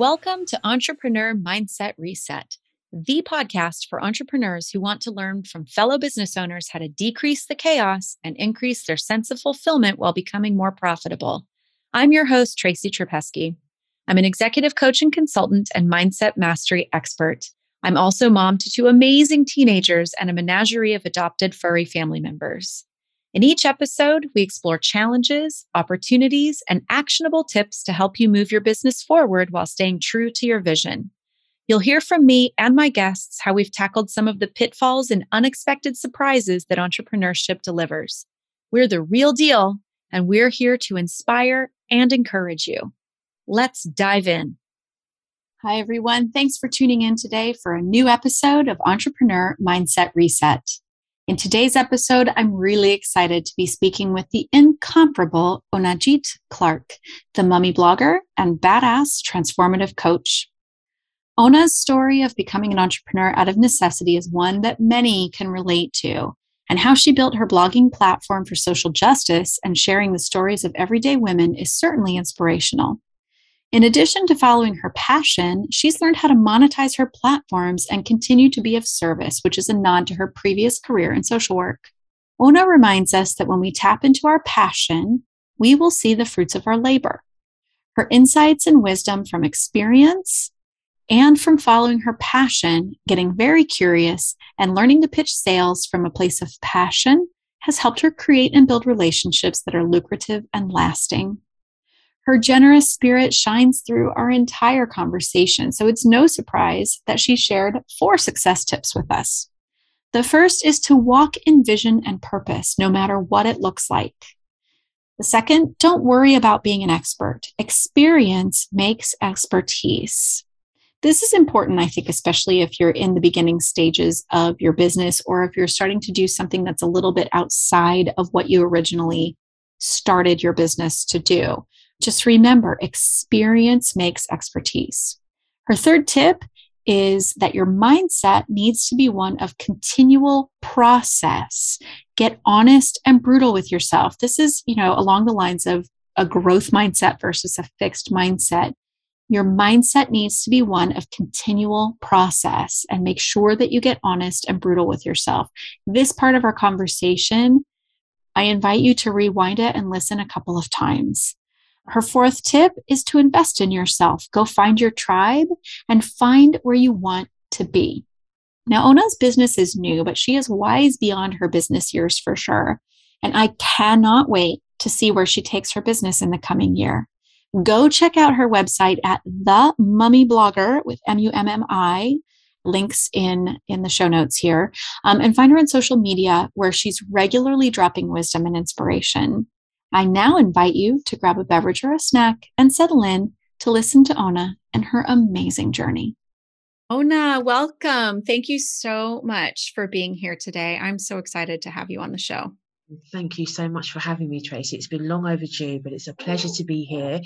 Welcome to Entrepreneur Mindset Reset, the podcast for entrepreneurs who want to learn from fellow business owners how to decrease the chaos and increase their sense of fulfillment while becoming more profitable. I'm your host, Tracy Trapesky. I'm an executive coach and consultant and mindset mastery expert. I'm also mom to two amazing teenagers and a menagerie of adopted furry family members. In each episode, we explore challenges, opportunities, and actionable tips to help you move your business forward while staying true to your vision. You'll hear from me and my guests how we've tackled some of the pitfalls and unexpected surprises that entrepreneurship delivers. We're the real deal, and we're here to inspire and encourage you. Let's dive in. Hi, everyone. Thanks for tuning in today for a new episode of Entrepreneur Mindset Reset. In today's episode, I'm really excited to be speaking with the incomparable Onajit Clark, the mummy blogger and badass transformative coach. Ona's story of becoming an entrepreneur out of necessity is one that many can relate to, and how she built her blogging platform for social justice and sharing the stories of everyday women is certainly inspirational. In addition to following her passion, she's learned how to monetize her platforms and continue to be of service, which is a nod to her previous career in social work. Ona reminds us that when we tap into our passion, we will see the fruits of our labor. Her insights and wisdom from experience and from following her passion, getting very curious, and learning to pitch sales from a place of passion has helped her create and build relationships that are lucrative and lasting. Her generous spirit shines through our entire conversation, so it's no surprise that she shared four success tips with us. The first is to walk in vision and purpose, no matter what it looks like. The second, don't worry about being an expert. Experience makes expertise. This is important, I think, especially if you're in the beginning stages of your business or if you're starting to do something that's a little bit outside of what you originally started your business to do. Just remember experience makes expertise. Her third tip is that your mindset needs to be one of continual process. Get honest and brutal with yourself. This is, you know, along the lines of a growth mindset versus a fixed mindset. Your mindset needs to be one of continual process and make sure that you get honest and brutal with yourself. This part of our conversation, I invite you to rewind it and listen a couple of times. Her fourth tip is to invest in yourself. Go find your tribe and find where you want to be. Now, Ona's business is new, but she is wise beyond her business years for sure. And I cannot wait to see where she takes her business in the coming year. Go check out her website at the mummy blogger with M-U-M-M-I links in in the show notes here um, and find her on social media where she's regularly dropping wisdom and inspiration I now invite you to grab a beverage or a snack and settle in to listen to Ona and her amazing journey. Ona, welcome. Thank you so much for being here today. I'm so excited to have you on the show. Thank you so much for having me, Tracy. It's been long overdue, but it's a pleasure to be here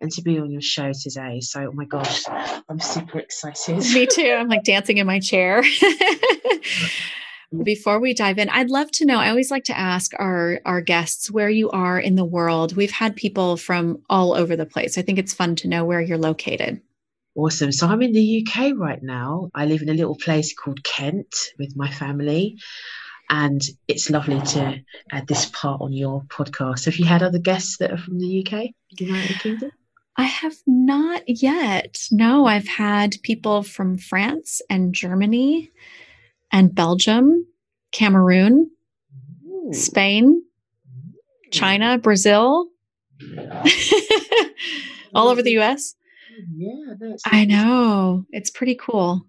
and to be on your show today. So, oh my gosh, I'm super excited. Me too. I'm like dancing in my chair. Um, before we dive in, I'd love to know. I always like to ask our our guests where you are in the world. We've had people from all over the place. I think it's fun to know where you're located. Awesome. So I'm in the UK right now. I live in a little place called Kent with my family. And it's lovely to add this part on your podcast. Have you had other guests that are from the UK, United Kingdom? I have not yet. No, I've had people from France and Germany and Belgium, Cameroon, Ooh. Spain, China, mm-hmm. Brazil, all over the US. Yeah, I know. It's pretty cool.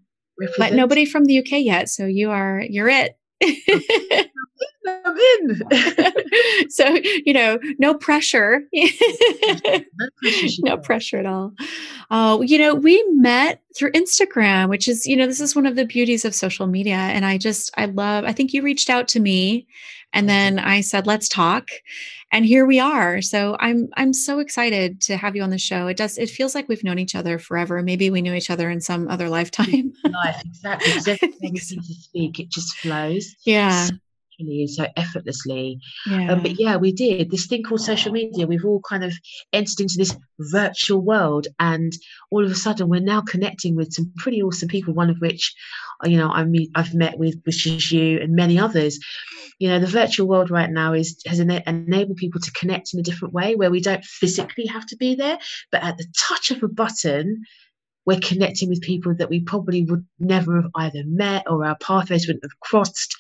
But nobody from the UK yet, so you are you're it. I'm in. so, you know, no pressure. no pressure at all. Oh, you know, we met through Instagram, which is, you know, this is one of the beauties of social media. And I just, I love, I think you reached out to me and then I said, let's talk. And here we are. So I'm I'm so excited to have you on the show. It does it feels like we've known each other forever. Maybe we knew each other in some other lifetime. Life, exactly. Time so. speak, it just flows. Yeah naturally and so effortlessly. Yeah. Um, but yeah, we did this thing called social media. We've all kind of entered into this virtual world, and all of a sudden, we're now connecting with some pretty awesome people. One of which, you know, I mean, I've met with, which is you and many others. You know, the virtual world right now is has ena- enabled people to connect in a different way, where we don't physically have to be there, but at the touch of a button we're connecting with people that we probably would never have either met or our pathways wouldn't have crossed.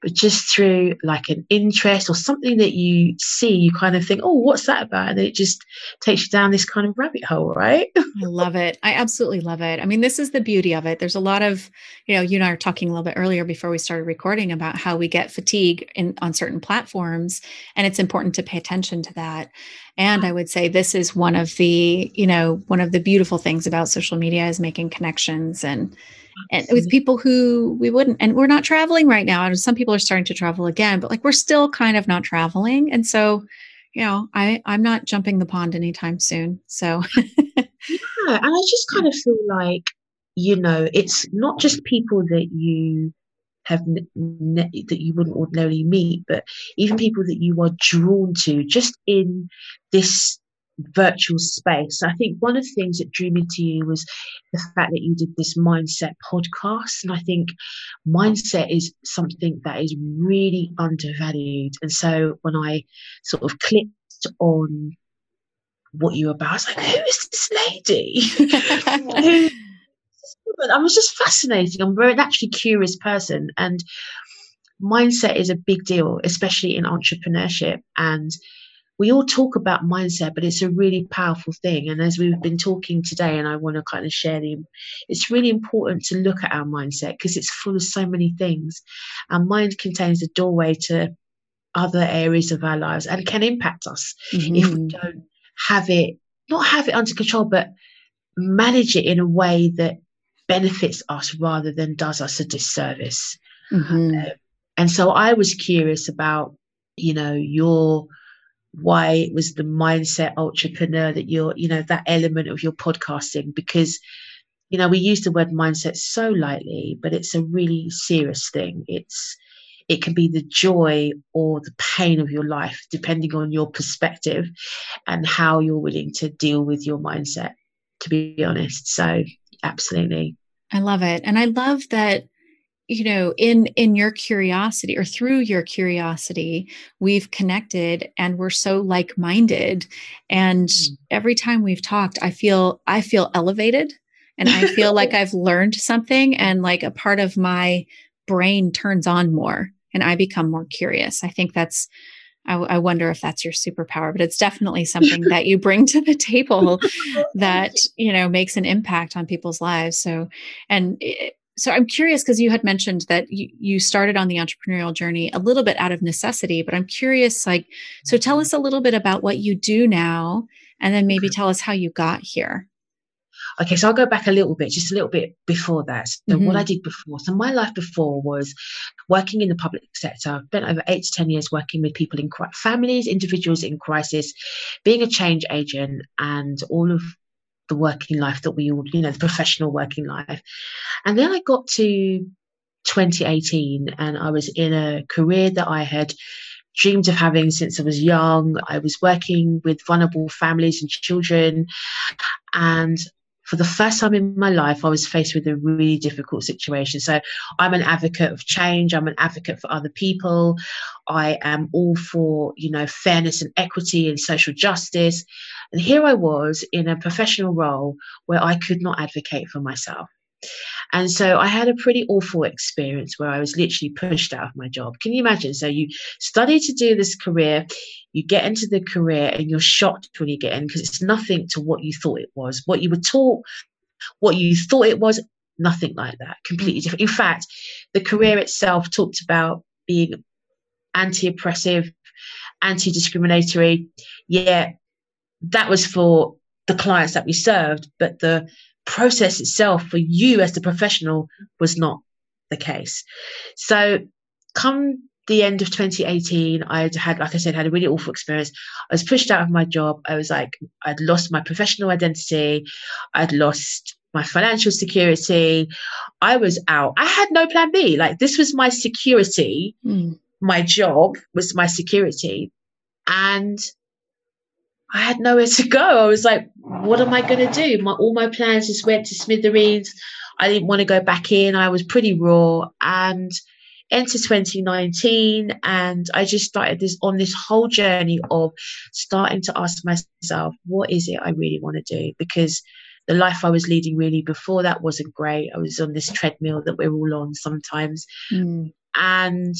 But just through like an interest or something that you see, you kind of think, oh, what's that about? And it just takes you down this kind of rabbit hole, right? I love it. I absolutely love it. I mean, this is the beauty of it. There's a lot of, you know, you and I were talking a little bit earlier before we started recording about how we get fatigue in on certain platforms. And it's important to pay attention to that. And I would say this is one of the, you know, one of the beautiful things about social media is making connections and and with people who we wouldn't and we're not traveling right now. And some people are starting to travel again, but like we're still kind of not traveling. And so, you know, I I'm not jumping the pond anytime soon. So Yeah, and I just kind of feel like, you know, it's not just people that you have that you wouldn't ordinarily meet, but even people that you are drawn to just in this virtual space. I think one of the things that drew me to you was the fact that you did this mindset podcast. And I think mindset is something that is really undervalued. And so when I sort of clicked on what you were about, I was like, who is this lady? I was just fascinating. I'm very naturally curious person, and mindset is a big deal, especially in entrepreneurship. And we all talk about mindset, but it's a really powerful thing. And as we've been talking today, and I want to kind of share the, it's really important to look at our mindset because it's full of so many things. Our mind contains a doorway to other areas of our lives and can impact us mm-hmm. if we mm-hmm. don't have it, not have it under control, but manage it in a way that benefits us rather than does us a disservice. Mm-hmm. Uh, and so I was curious about, you know, your why it was the mindset entrepreneur that you're, you know, that element of your podcasting because you know we use the word mindset so lightly but it's a really serious thing it's it can be the joy or the pain of your life depending on your perspective and how you're willing to deal with your mindset to be honest so absolutely I love it. And I love that you know in in your curiosity or through your curiosity we've connected and we're so like-minded and mm-hmm. every time we've talked i feel i feel elevated and i feel like i've learned something and like a part of my brain turns on more and i become more curious i think that's I, I wonder if that's your superpower, but it's definitely something that you bring to the table that you know makes an impact on people's lives. So, and it, so I'm curious because you had mentioned that you, you started on the entrepreneurial journey a little bit out of necessity, but I'm curious, like, so tell mm-hmm. us a little bit about what you do now, and then maybe tell us how you got here. Okay, so I'll go back a little bit, just a little bit before that. So mm-hmm. what I did before, so my life before was working in the public sector. I've spent over eight to ten years working with people in families, individuals in crisis, being a change agent, and all of the working life that we all, you know, the professional working life. And then I got to 2018, and I was in a career that I had dreamed of having since I was young. I was working with vulnerable families and children, and for the first time in my life, I was faced with a really difficult situation. So I'm an advocate of change. I'm an advocate for other people. I am all for, you know, fairness and equity and social justice. And here I was in a professional role where I could not advocate for myself. And so I had a pretty awful experience where I was literally pushed out of my job. Can you imagine? So you study to do this career, you get into the career and you're shocked when you get in because it's nothing to what you thought it was. What you were taught, what you thought it was, nothing like that. Completely different. In fact, the career itself talked about being anti-oppressive, anti-discriminatory. Yeah, that was for the clients that we served, but the process itself for you as the professional was not the case. So come the end of 2018, I had, like I said, had a really awful experience. I was pushed out of my job. I was like, I'd lost my professional identity. I'd lost my financial security. I was out. I had no plan B. Like this was my security. Mm. my job was my security. And I had nowhere to go. I was like, what am I going to do? My, all my plans just went to smithereens. I didn't want to go back in. I was pretty raw and enter 2019 and I just started this on this whole journey of starting to ask myself, what is it I really want to do? Because the life I was leading really before that wasn't great. I was on this treadmill that we're all on sometimes. Mm. And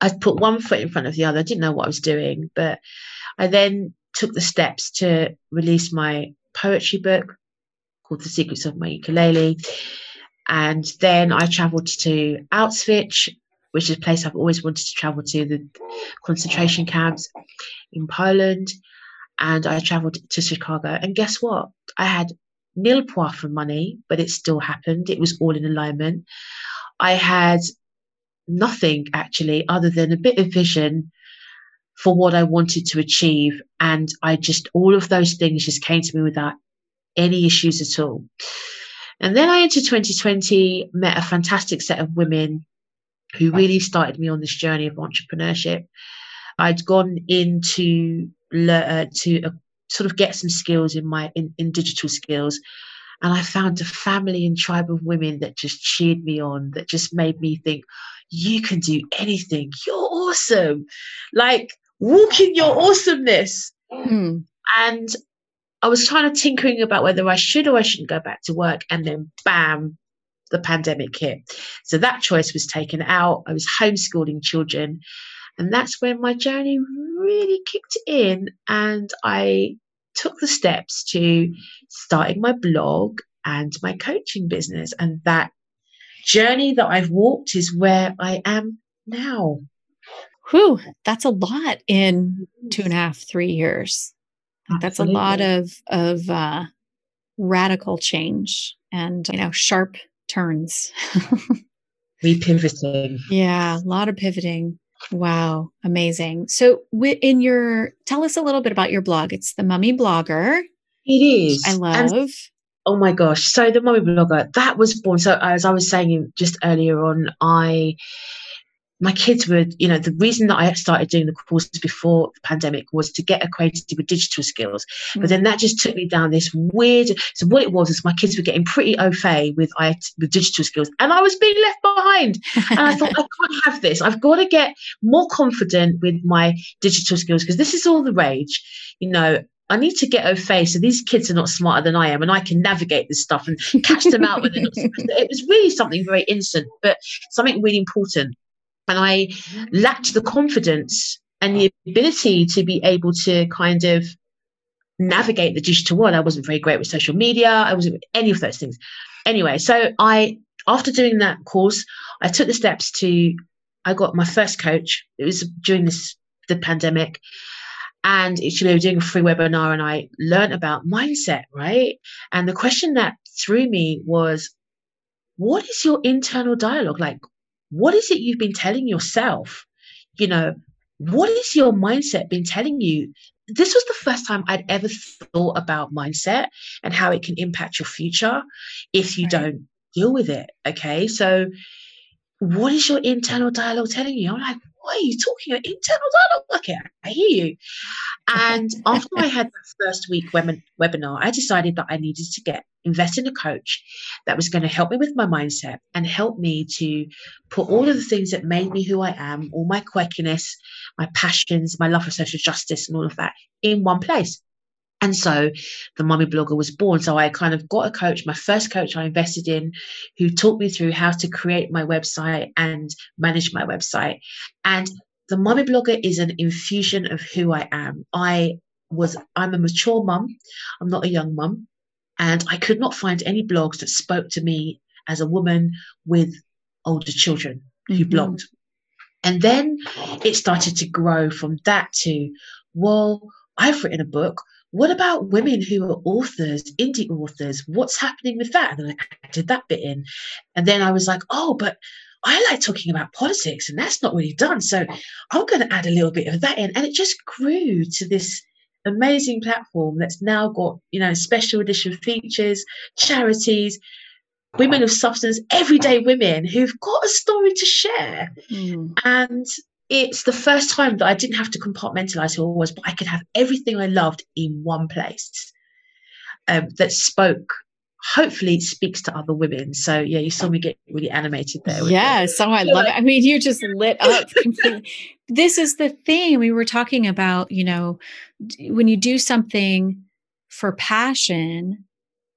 I put one foot in front of the other. I didn't know what I was doing, but I then took the steps to release my poetry book called The Secrets of My Ukulele. And then I traveled to Auschwitz, which is a place I've always wanted to travel to, the concentration camps in Poland. And I traveled to Chicago. And guess what? I had nil poir for money, but it still happened. It was all in alignment. I had nothing actually other than a bit of vision for what I wanted to achieve. And I just, all of those things just came to me without any issues at all. And then I entered 2020, met a fantastic set of women who really started me on this journey of entrepreneurship. I'd gone into uh, to uh, sort of get some skills in my in, in digital skills, and I found a family and tribe of women that just cheered me on, that just made me think, you can do anything. You're awesome. Like walk in your awesomeness. Mm. And I was trying to tinkering about whether I should or I shouldn't go back to work. And then bam, the pandemic hit. So that choice was taken out. I was homeschooling children. And that's when my journey really kicked in. And I took the steps to starting my blog and my coaching business. And that journey that I've walked is where I am now. Whew, that's a lot in two and a half, three years. That's a lot of of uh, radical change and you know sharp turns. Repivoting. Yeah, a lot of pivoting. Wow, amazing. So, in your, tell us a little bit about your blog. It's the Mummy Blogger. It is. I love. And, oh my gosh! So the Mummy Blogger that was born. So as I was saying just earlier on, I my kids were, you know, the reason that I started doing the courses before the pandemic was to get acquainted with digital skills. Mm. But then that just took me down this weird. So what it was is my kids were getting pretty au fait with I with digital skills, and I was being left behind. And I thought I can't have this. I've got to get more confident with my digital skills because this is all the rage. You know, I need to get au fait so these kids are not smarter than I am and I can navigate this stuff and catch them out when they're not. It was really something very innocent, but something really important and I lacked the confidence and the ability to be able to kind of navigate the digital world. I wasn't very great with social media. I wasn't any of those things. Anyway, so I after doing that course, I took the steps to I got my first coach. It was during this the pandemic. And actually, we were doing a free webinar and I learned about mindset, right? And the question that threw me was, what is your internal dialogue? Like, what is it you've been telling yourself? You know, what is your mindset been telling you? This was the first time I'd ever thought about mindset and how it can impact your future if you don't deal with it. Okay. So, what is your internal dialogue telling you? I'm like, what are you talking about? Internal dialogue? Okay, I hear you. And after I had the first week web- webinar, I decided that I needed to get invest in a coach that was going to help me with my mindset and help me to put all of the things that made me who I am, all my quirkiness, my passions, my love for social justice, and all of that in one place. And so the Mummy Blogger was born. So I kind of got a coach, my first coach I invested in, who taught me through how to create my website and manage my website. And the Mummy Blogger is an infusion of who I am. I was, I'm a mature mum. I'm not a young mum. And I could not find any blogs that spoke to me as a woman with older children who mm-hmm. blogged. And then it started to grow from that to, well, I've written a book. What about women who are authors, indie authors? What's happening with that? And then I did that bit in. And then I was like, oh, but I like talking about politics and that's not really done. So I'm going to add a little bit of that in. And it just grew to this amazing platform that's now got, you know, special edition features, charities, women of substance, everyday women who've got a story to share. Mm. And it's the first time that I didn't have to compartmentalize who I was, but I could have everything I loved in one place um, that spoke. Hopefully, it speaks to other women. So, yeah, you saw me get really animated there. Yeah, so I love it. I mean, you just lit up completely. this is the thing we were talking about. You know, when you do something for passion,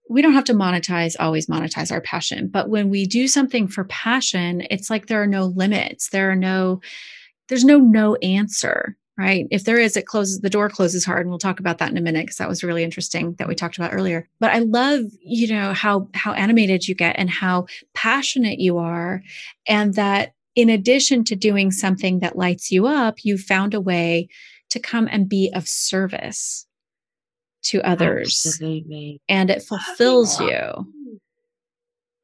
we don't have to monetize, always monetize our passion. But when we do something for passion, it's like there are no limits. There are no, there's no no answer, right? If there is, it closes, the door closes hard. And we'll talk about that in a minute because that was really interesting that we talked about earlier. But I love, you know, how, how animated you get and how passionate you are. And that in addition to doing something that lights you up, you found a way to come and be of service to others. Absolutely. And it fulfills you.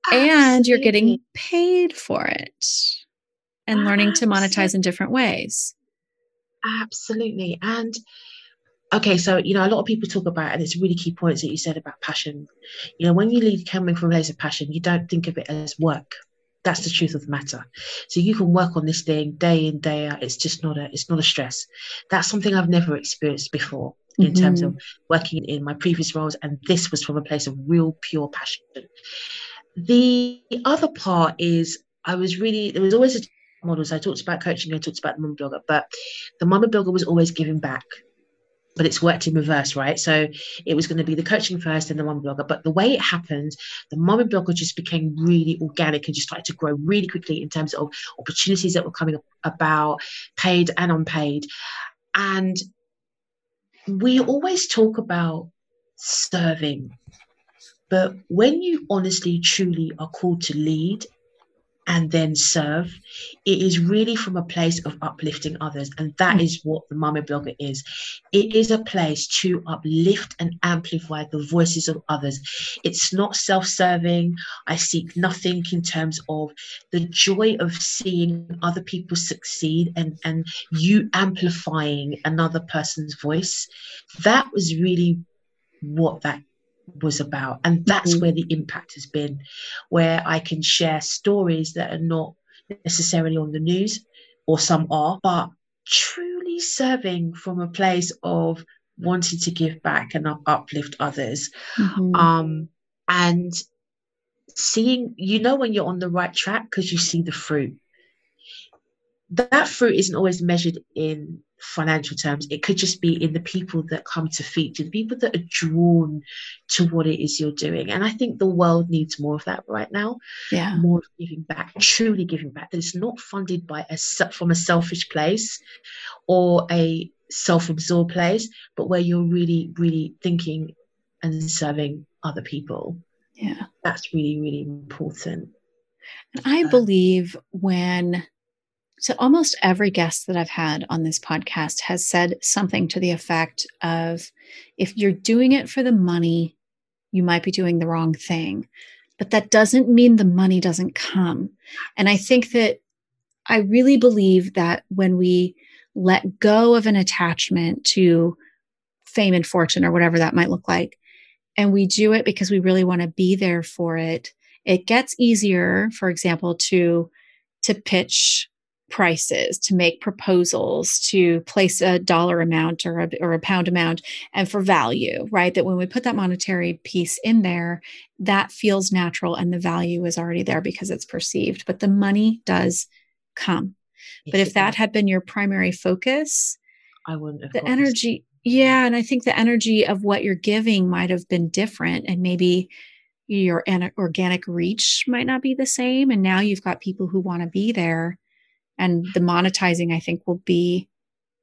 Absolutely. And you're getting paid for it and learning to monetize in different ways. Absolutely. And okay, so you know, a lot of people talk about, and it's really key points that you said about passion. You know, when you lead coming from a place of passion, you don't think of it as work. That's the truth of the matter. So you can work on this thing day in, day out. It's just not a it's not a stress. That's something I've never experienced before in mm-hmm. terms of working in my previous roles, and this was from a place of real pure passion. The other part is I was really there was always a models. I talked about coaching, I talked about the mama blogger, but the mama blogger was always giving back. But it's worked in reverse, right? So it was going to be the coaching first and the mama blogger. But the way it happened, the mama blogger just became really organic and just started to grow really quickly in terms of opportunities that were coming about, paid and unpaid. And we always talk about serving, but when you honestly, truly are called to lead and then serve, it is really from a place of uplifting others. And that mm. is what the Mama Blogger is. It is a place to uplift and amplify the voices of others. It's not self serving. I seek nothing in terms of the joy of seeing other people succeed and, and you amplifying another person's voice. That was really what that was about. And that's mm-hmm. where the impact has been, where I can share stories that are not necessarily on the news, or some are, but truly serving from a place of wanting to give back and uplift others. Mm-hmm. Um, and seeing, you know, when you're on the right track because you see the fruit. That fruit isn't always measured in financial terms. It could just be in the people that come to feature, the people that are drawn to what it is you're doing. And I think the world needs more of that right now. Yeah. More giving back, truly giving back. That it's not funded by a from a selfish place or a self-absorbed place, but where you're really, really thinking and serving other people. Yeah. That's really, really important. And I um, believe when so, almost every guest that I've had on this podcast has said something to the effect of if you're doing it for the money, you might be doing the wrong thing. But that doesn't mean the money doesn't come. And I think that I really believe that when we let go of an attachment to fame and fortune or whatever that might look like, and we do it because we really want to be there for it, it gets easier, for example, to to pitch prices, to make proposals, to place a dollar amount or a, or a pound amount, and for value, right? That when we put that monetary piece in there, that feels natural and the value is already there because it's perceived. But the money does come. but if that had been your primary focus, I wouldn't have the energy. Yeah. And I think the energy of what you're giving might have been different. And maybe your organic reach might not be the same. And now you've got people who want to be there and the monetizing i think will be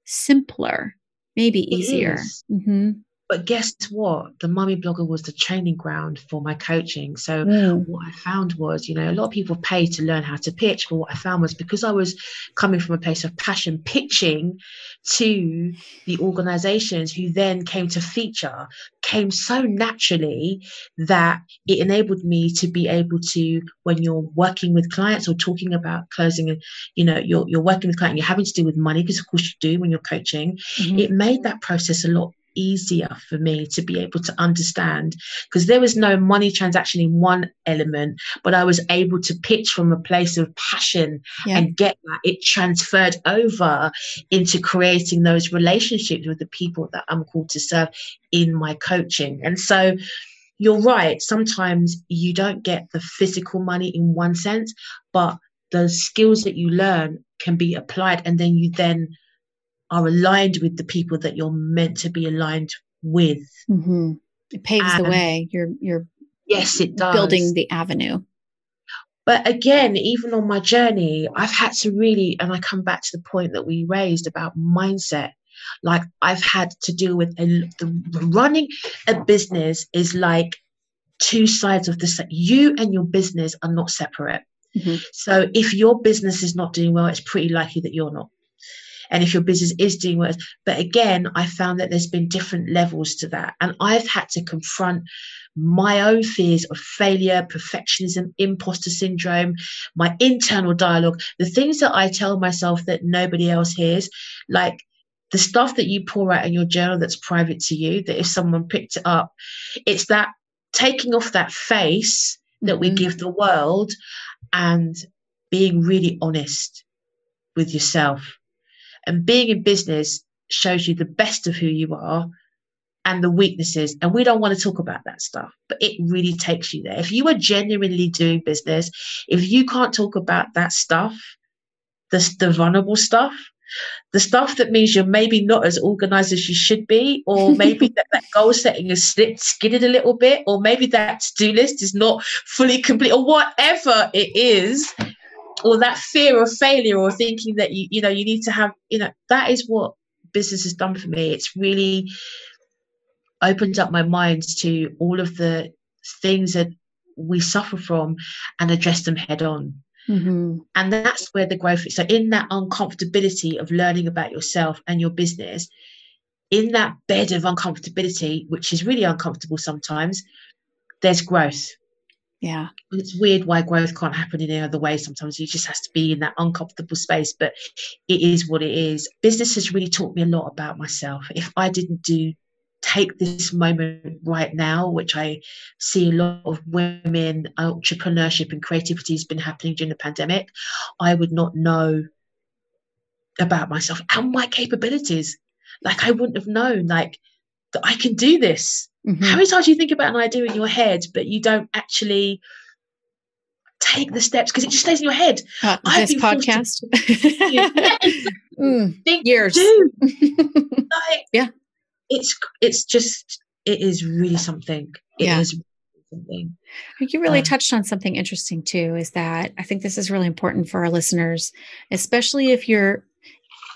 simpler maybe easier mm-hmm. But guess what the mummy blogger was the training ground for my coaching so mm. what i found was you know a lot of people pay to learn how to pitch but what i found was because i was coming from a place of passion pitching to the organizations who then came to feature came so naturally that it enabled me to be able to when you're working with clients or talking about closing and you know you're, you're working with clients you're having to do with money because of course you do when you're coaching mm-hmm. it made that process a lot easier for me to be able to understand because there was no money transaction in one element, but I was able to pitch from a place of passion yeah. and get that. It transferred over into creating those relationships with the people that I'm called to serve in my coaching. And so, you're right. Sometimes you don't get the physical money in one sense, but the skills that you learn can be applied and then you then are aligned with the people that you're meant to be aligned with mm-hmm. it paves and the way you're you're yes it does building the avenue but again even on my journey i've had to really and i come back to the point that we raised about mindset like i've had to deal with a, the running a business is like two sides of the set. you and your business are not separate Mm-hmm. So if your business is not doing well, it's pretty likely that you're not. And if your business is doing well, but again, I found that there's been different levels to that. And I've had to confront my own fears of failure, perfectionism, imposter syndrome, my internal dialogue, the things that I tell myself that nobody else hears, like the stuff that you pour out in your journal that's private to you, that if someone picked it up, it's that taking off that face that mm-hmm. we give the world and being really honest with yourself. And being in business shows you the best of who you are and the weaknesses. And we don't want to talk about that stuff, but it really takes you there. If you are genuinely doing business, if you can't talk about that stuff, the, the vulnerable stuff, the stuff that means you're maybe not as organized as you should be, or maybe that, that goal setting is slipped, skidded a little bit, or maybe that to do list is not fully complete, or whatever it is, or that fear of failure, or thinking that you, you know, you need to have, you know, that is what business has done for me. It's really opened up my mind to all of the things that we suffer from and address them head on. Mm-hmm. And that's where the growth is. So, in that uncomfortability of learning about yourself and your business, in that bed of uncomfortability, which is really uncomfortable sometimes, there's growth. Yeah. It's weird why growth can't happen in any other way. Sometimes you just has to be in that uncomfortable space, but it is what it is. Business has really taught me a lot about myself. If I didn't do take this moment right now, which I see a lot of women, entrepreneurship and creativity has been happening during the pandemic, I would not know about myself and my capabilities. Like I wouldn't have known, like that I can do this. Mm-hmm. How many times do you think about an idea in your head, but you don't actually take the steps because it just stays in your head. Uh, this podcast, to, yeah, mm, years. like, yeah, it's it's just it is really something. It yeah. is something. You really um, touched on something interesting too. Is that I think this is really important for our listeners, especially if you're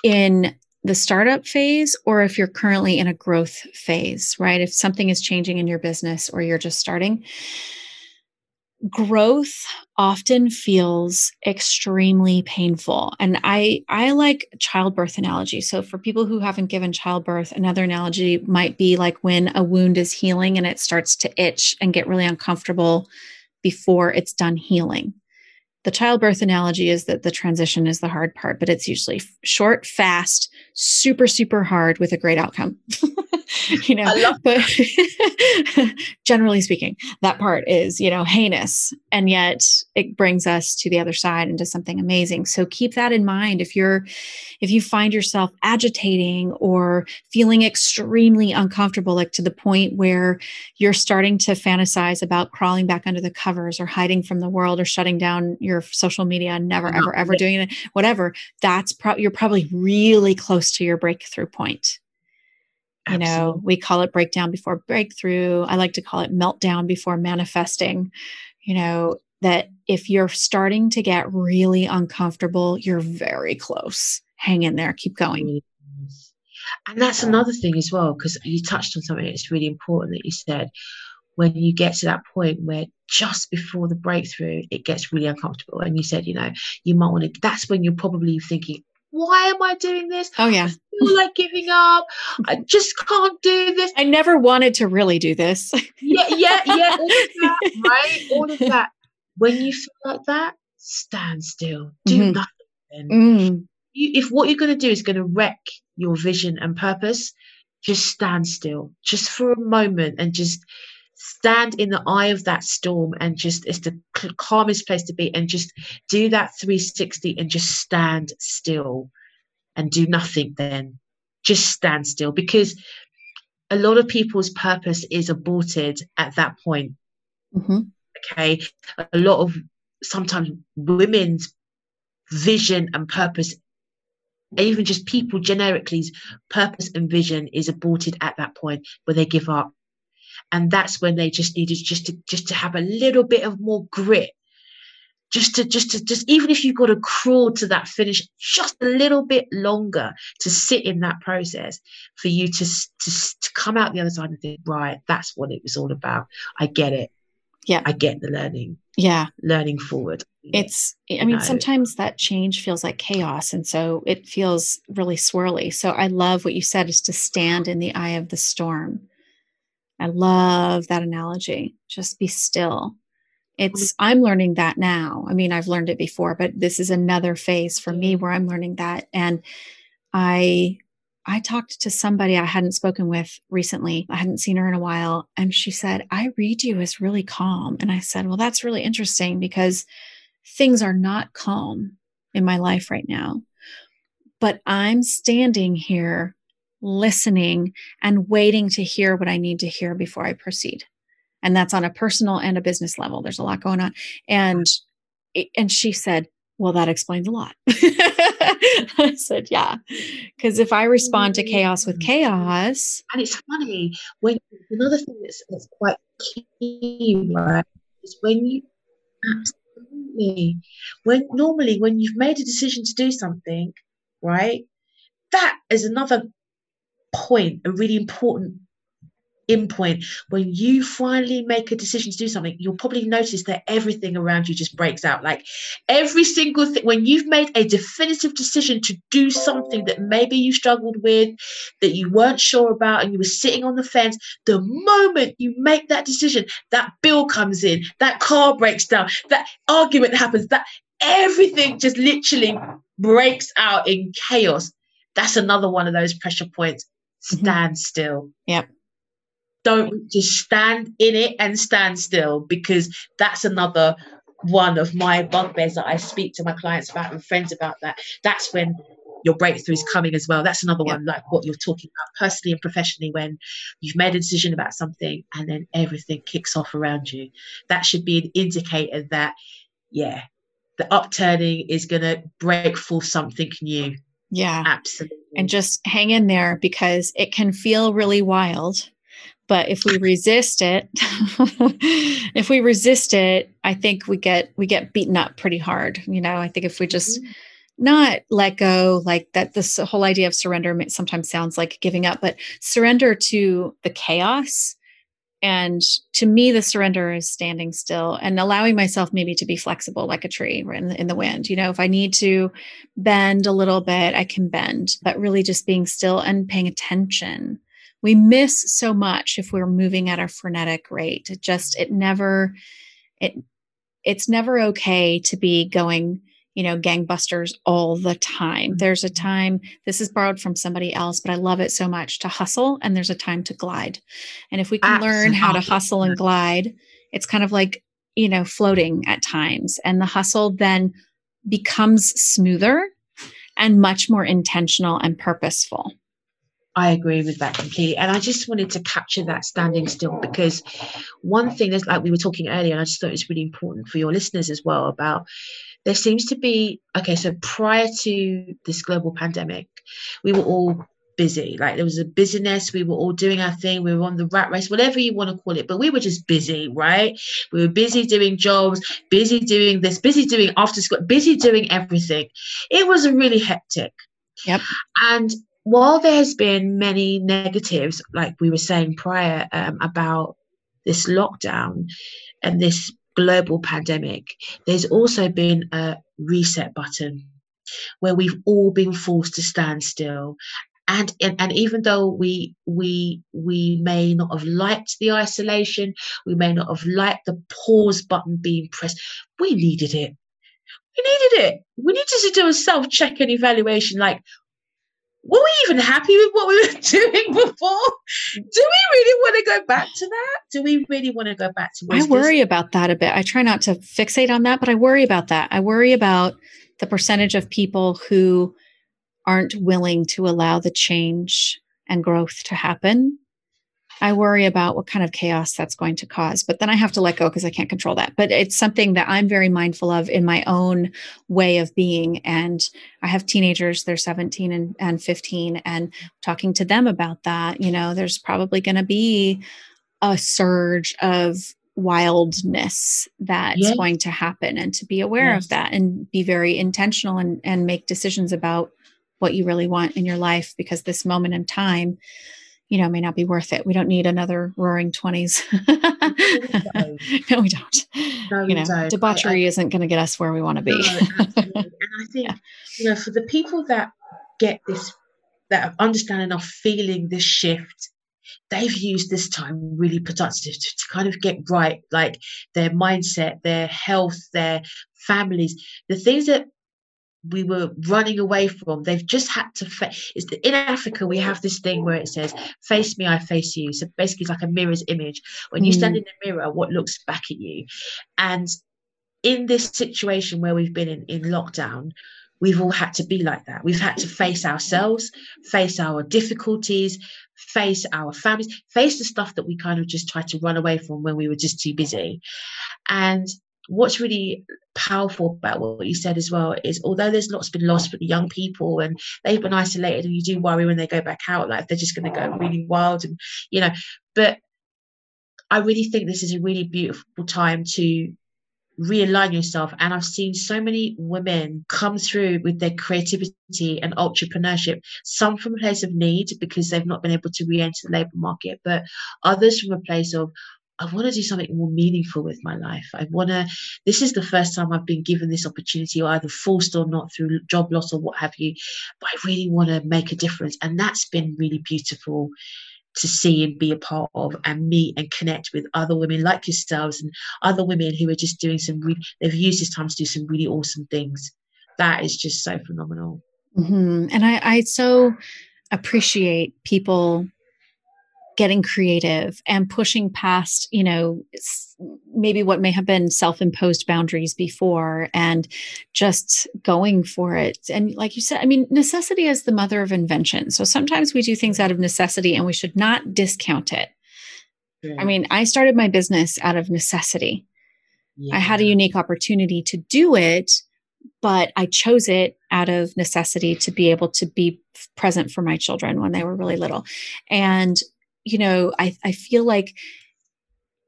in the startup phase or if you're currently in a growth phase, right? If something is changing in your business or you're just starting. Growth often feels extremely painful. And i i like childbirth analogy. So for people who haven't given childbirth another analogy might be like when a wound is healing and it starts to itch and get really uncomfortable before it's done healing the childbirth analogy is that the transition is the hard part but it's usually short fast super super hard with a great outcome you know but generally speaking that part is you know heinous and yet it brings us to the other side into something amazing. So keep that in mind. If you're if you find yourself agitating or feeling extremely uncomfortable like to the point where you're starting to fantasize about crawling back under the covers or hiding from the world or shutting down your social media and never ever ever doing it whatever that's pro- you're probably really close to your breakthrough point you know we call it breakdown before breakthrough. I like to call it meltdown before manifesting. You know that if you're starting to get really uncomfortable you're very close. Hang in there. Keep going. And that's another thing as well because you touched on something that's really important that you said. When you get to that point where just before the breakthrough it gets really uncomfortable and you said you know you might want to that's when you're probably thinking why am I doing this? Oh, yeah. I feel like giving up. I just can't do this. I never wanted to really do this. yeah, yeah, yeah. All of that, right? All of that. When you feel like that, stand still. Do mm-hmm. nothing. Mm. You, if what you're going to do is going to wreck your vision and purpose, just stand still, just for a moment, and just stand in the eye of that storm and just it's the calmest place to be and just do that 360 and just stand still and do nothing then. Just stand still because a lot of people's purpose is aborted at that point. Mm-hmm. okay? A lot of sometimes women's vision and purpose even just people generically purpose and vision is aborted at that point where they give up and that's when they just needed just to just to have a little bit of more grit. Just to just to just even if you've got to crawl to that finish just a little bit longer to sit in that process for you to to, to come out the other side and think right that's what it was all about. I get it. Yeah. I get the learning. Yeah. Learning forward. It's i mean know. sometimes that change feels like chaos and so it feels really swirly. So i love what you said is to stand in the eye of the storm i love that analogy. Just be still. It's mm-hmm. i'm learning that now. I mean i've learned it before but this is another phase for me mm-hmm. where i'm learning that. And i i talked to somebody i hadn't spoken with recently. I hadn't seen her in a while. And she said i read you as really calm. And i said well that's really interesting because things are not calm in my life right now. But i'm standing here listening and waiting to hear what i need to hear before i proceed. And that's on a personal and a business level. There's a lot going on. And and she said well that explains a lot. I said yeah. Because if i respond to chaos with mm. chaos and it's funny when another thing that's, that's quite key right is when you absolutely when normally when you've made a decision to do something right that is another point a really important in point when you finally make a decision to do something you'll probably notice that everything around you just breaks out. Like every single thing when you've made a definitive decision to do something that maybe you struggled with that you weren't sure about and you were sitting on the fence the moment you make that decision that bill comes in that car breaks down that argument happens that everything just literally breaks out in chaos. That's another one of those pressure points. Stand mm-hmm. still yep don't just stand in it and stand still because that's another one of my bugbears that I speak to my clients about and friends about that. That's when your breakthrough is coming as well. That's another yeah. one, like what you're talking about personally and professionally, when you've made a decision about something and then everything kicks off around you. That should be an indicator that, yeah, the upturning is going to break for something new. Yeah. Absolutely. And just hang in there because it can feel really wild but if we resist it if we resist it i think we get we get beaten up pretty hard you know i think if we just mm-hmm. not let go like that this whole idea of surrender sometimes sounds like giving up but surrender to the chaos and to me the surrender is standing still and allowing myself maybe to be flexible like a tree in the, in the wind. You know if i need to bend a little bit i can bend but really just being still and paying attention. We miss so much if we're moving at a frenetic rate. It just it never it it's never okay to be going you know gangbusters all the time there's a mm-hmm. time this is borrowed from somebody else but i love it so much to hustle and there's a time to glide and if we can Absolutely. learn how to hustle and glide it's kind of like you know floating at times and the hustle then becomes smoother and much more intentional and purposeful I agree with that completely. And I just wanted to capture that standing still because one thing is like we were talking earlier, and I just thought it was really important for your listeners as well about there seems to be okay, so prior to this global pandemic, we were all busy. Like there was a busyness. We were all doing our thing. We were on the rat race, whatever you want to call it. But we were just busy, right? We were busy doing jobs, busy doing this, busy doing after school, busy doing everything. It was really hectic. Yep. And while there's been many negatives, like we were saying prior um, about this lockdown and this global pandemic, there's also been a reset button where we've all been forced to stand still. And, and, and even though we we we may not have liked the isolation, we may not have liked the pause button being pressed, we needed it. We needed it. We needed to do a self check and evaluation. Like, were we even happy with what we were doing before? Do we really want to go back to that? Do we really want to go back to? I worry about that a bit. I try not to fixate on that, but I worry about that. I worry about the percentage of people who aren't willing to allow the change and growth to happen I worry about what kind of chaos that's going to cause. But then I have to let go because I can't control that. But it's something that I'm very mindful of in my own way of being. And I have teenagers, they're 17 and, and 15, and talking to them about that, you know, there's probably going to be a surge of wildness that's yes. going to happen and to be aware yes. of that and be very intentional and, and make decisions about what you really want in your life because this moment in time you know, may not be worth it. We don't need another roaring 20s. no, we don't. No, you know, don't. debauchery I, I, isn't going to get us where we want to be. No, and I think, yeah. you know, for the people that get this, that understand enough feeling this shift, they've used this time really productive to, to kind of get right, like their mindset, their health, their families, the things that we were running away from. They've just had to face. It's the, in Africa we have this thing where it says "face me, I face you." So basically, it's like a mirror's image. When you mm. stand in the mirror, what looks back at you? And in this situation where we've been in, in lockdown, we've all had to be like that. We've had to face ourselves, face our difficulties, face our families, face the stuff that we kind of just tried to run away from when we were just too busy. And what's really powerful about what you said as well is although there's lots been lost for the young people and they've been isolated and you do worry when they go back out like they're just going to go really wild and you know but i really think this is a really beautiful time to realign yourself. And i've seen so many women come through with their creativity and entrepreneurship some from a place of need because they've not been able to re-enter the labor market but others from a place of I want to do something more meaningful with my life. I want to, this is the first time I've been given this opportunity, either forced or not through job loss or what have you. But I really want to make a difference. And that's been really beautiful to see and be a part of and meet and connect with other women like yourselves and other women who are just doing some really, they've used this time to do some really awesome things. That is just so phenomenal. Mm-hmm. And I, I so appreciate people getting creative and pushing past you know maybe what may have been self-imposed boundaries before and just going for it and like you said i mean necessity is the mother of invention so sometimes we do things out of necessity and we should not discount it yeah. i mean i started my business out of necessity yeah. i had a unique opportunity to do it but I chose it out of necessity to be able to be present for my children when they were really little. And you know, I, I feel like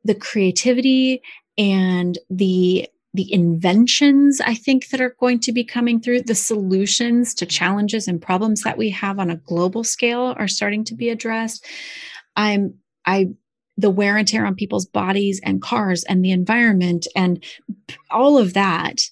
the creativity and the the inventions I think that are going to be coming through, the solutions to challenges and problems that we have on a global scale are starting to be addressed. I'm I the wear and tear on people's bodies and cars and the environment and all of that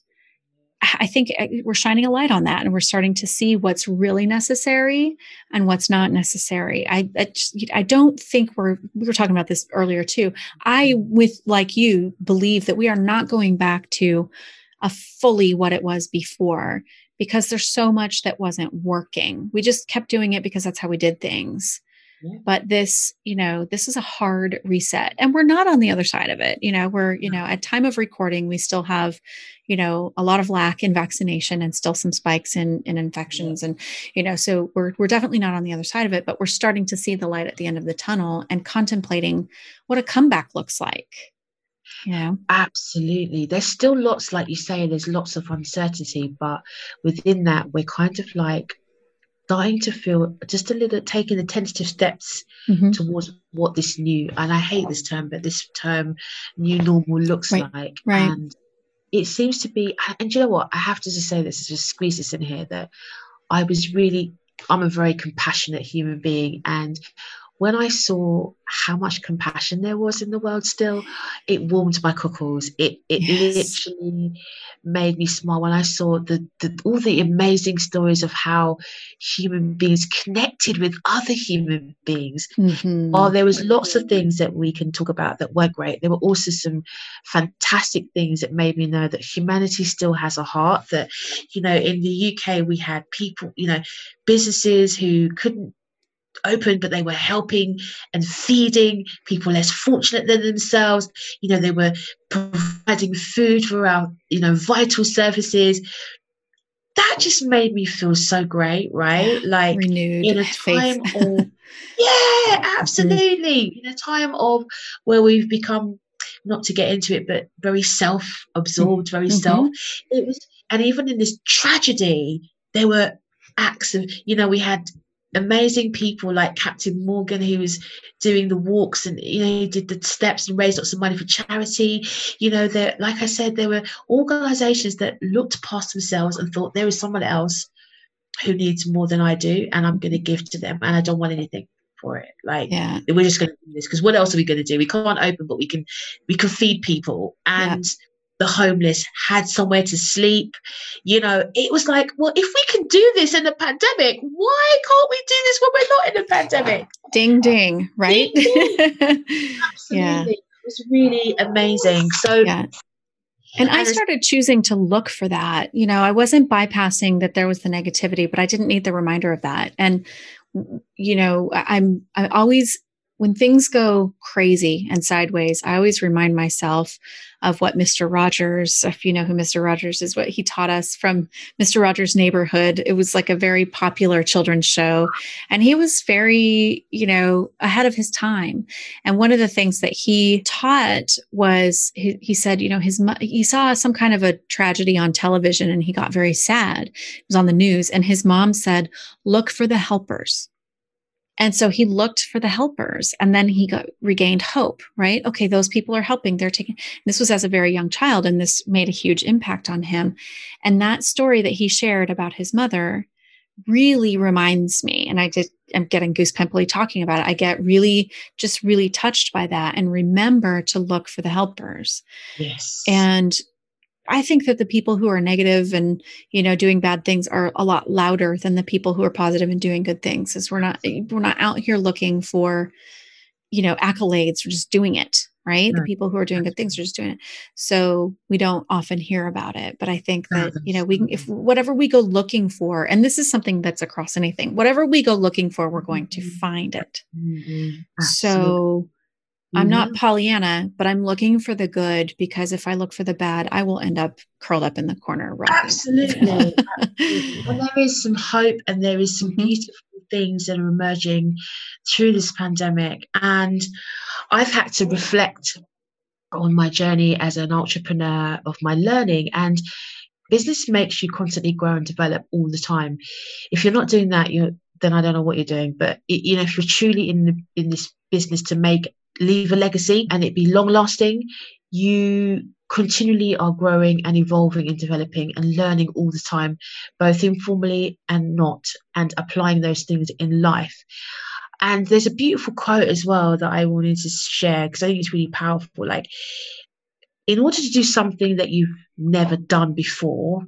I think uh, we're shining a light on that and we're starting to see what's really necessary and what's not necessary. I, I, just, I don't think we're, we were talking about this earlier too. I, with like you, believe that we are not going back to a fully what it was before because there's so much that wasn't working. We just kept doing it because that's how we did things. But this, you know, this is a hard reset and we're not on the other side of it. You know, we're, you know, at time of recording, we still have, you know, a lot of lack in vaccination and still some spikes in, in infections. And, you know, so we're, we're definitely not on the other side of it, but we're starting to see the light at the end of the tunnel and contemplating what a comeback looks like. Yeah, absolutely. There's still lots, like you say, there's lots of uncertainty, but within that, we're kind of like starting to feel just a little taking the tentative steps mm-hmm. towards what this new and I hate this term, but this term new normal looks right. like. Right. And it seems to be and you know what? I have to just say this, just squeeze this in here that I was really I'm a very compassionate human being and when I saw how much compassion there was in the world still, it warmed my cockles. It it yes. literally made me smile when I saw the, the all the amazing stories of how human beings connected with other human beings. Mm-hmm. While there was lots of things that we can talk about that were great, there were also some fantastic things that made me know that humanity still has a heart. That you know, in the UK we had people, you know, businesses who couldn't open, but they were helping and feeding people less fortunate than themselves. You know, they were providing food for our, you know, vital services. That just made me feel so great, right? Like renewed in a time of yeah, absolutely. In a time of where we've become not to get into it, but very self-absorbed, very mm-hmm. self. It was, and even in this tragedy, there were acts of, you know, we had amazing people like Captain Morgan, who was doing the walks and you know he did the steps and raised lots of money for charity. You know, there, like I said, there were organisations that looked past themselves and thought there is someone else who needs more than I do, and I'm going to give to them, and I don't want anything for it. Like, yeah. we're just going to do this because what else are we going to do? We can't open, but we can we can feed people and. Yeah the homeless had somewhere to sleep. You know, it was like, well, if we can do this in the pandemic, why can't we do this when we're not in a pandemic? Ding ding, right? Ding, ding. Absolutely. Yeah. It was really amazing. So yeah. And I started choosing to look for that. You know, I wasn't bypassing that there was the negativity, but I didn't need the reminder of that. And you know, I'm I always when things go crazy and sideways, I always remind myself of what Mr. Rogers, if you know who Mr. Rogers is, what he taught us from Mr. Rogers' Neighborhood. It was like a very popular children's show. And he was very, you know, ahead of his time. And one of the things that he taught was he, he said, you know, his he saw some kind of a tragedy on television and he got very sad. It was on the news. And his mom said, look for the helpers and so he looked for the helpers and then he got regained hope, right? Okay, those people are helping. They're taking this was as a very young child and this made a huge impact on him. And that story that he shared about his mother really reminds me and I did I'm getting goose pimply talking about it. I get really just really touched by that and remember to look for the helpers. Yes. And I think that the people who are negative and you know doing bad things are a lot louder than the people who are positive and doing good things. Is we're not we're not out here looking for you know accolades. We're just doing it, right? The people who are doing good things are just doing it. So we don't often hear about it. But I think that you know we if whatever we go looking for, and this is something that's across anything. Whatever we go looking for, we're going to mm-hmm. find it. Mm-hmm. I'm not mm-hmm. Pollyanna, but I'm looking for the good because if I look for the bad, I will end up curled up in the corner. Absolutely. Absolutely. And there is some hope and there is some mm-hmm. beautiful things that are emerging through this pandemic. And I've had to reflect on my journey as an entrepreneur of my learning and business makes you constantly grow and develop all the time. If you're not doing that, you're then I don't know what you're doing. But it, you know, if you're truly in the, in this business to make leave a legacy and it be long lasting, you continually are growing and evolving and developing and learning all the time, both informally and not, and applying those things in life. And there's a beautiful quote as well that I wanted to share because I think it's really powerful. Like, in order to do something that you've never done before,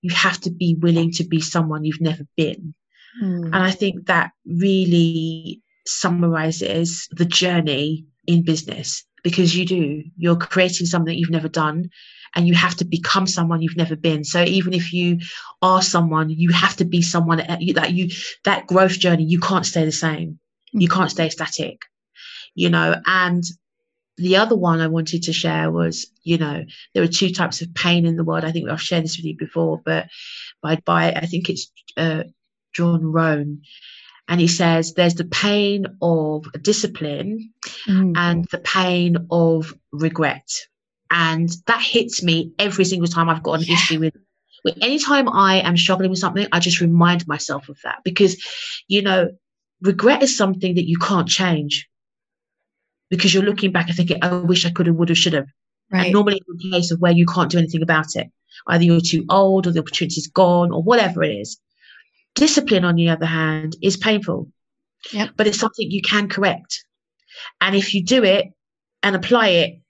you have to be willing to be someone you've never been. Mm. And I think that really summarizes the journey in business because you do. You're creating something you've never done and you have to become someone you've never been. So even if you are someone you have to be someone that you that growth journey you can't stay the same. You can't stay static you know? And the other one i wanted to share was you know there are two types of pain in the world. I think i've shared this with you before but by by i think it's uh, john rohn and he says there's the pain of discipline mm. and the pain of regret. And that hits me every single time I've got an yeah. issue with anytime I am struggling with something, I just remind myself of that because, you know, regret is something that you can't change because you're looking back and thinking, I wish I could have, would have, should have. Right. And normally it's a case of where you can't do anything about it. Either you're too old or the opportunity's gone or whatever it is. Discipline, on the other hand, is painful. Yep. but it's something you can correct. And if you do it and apply it,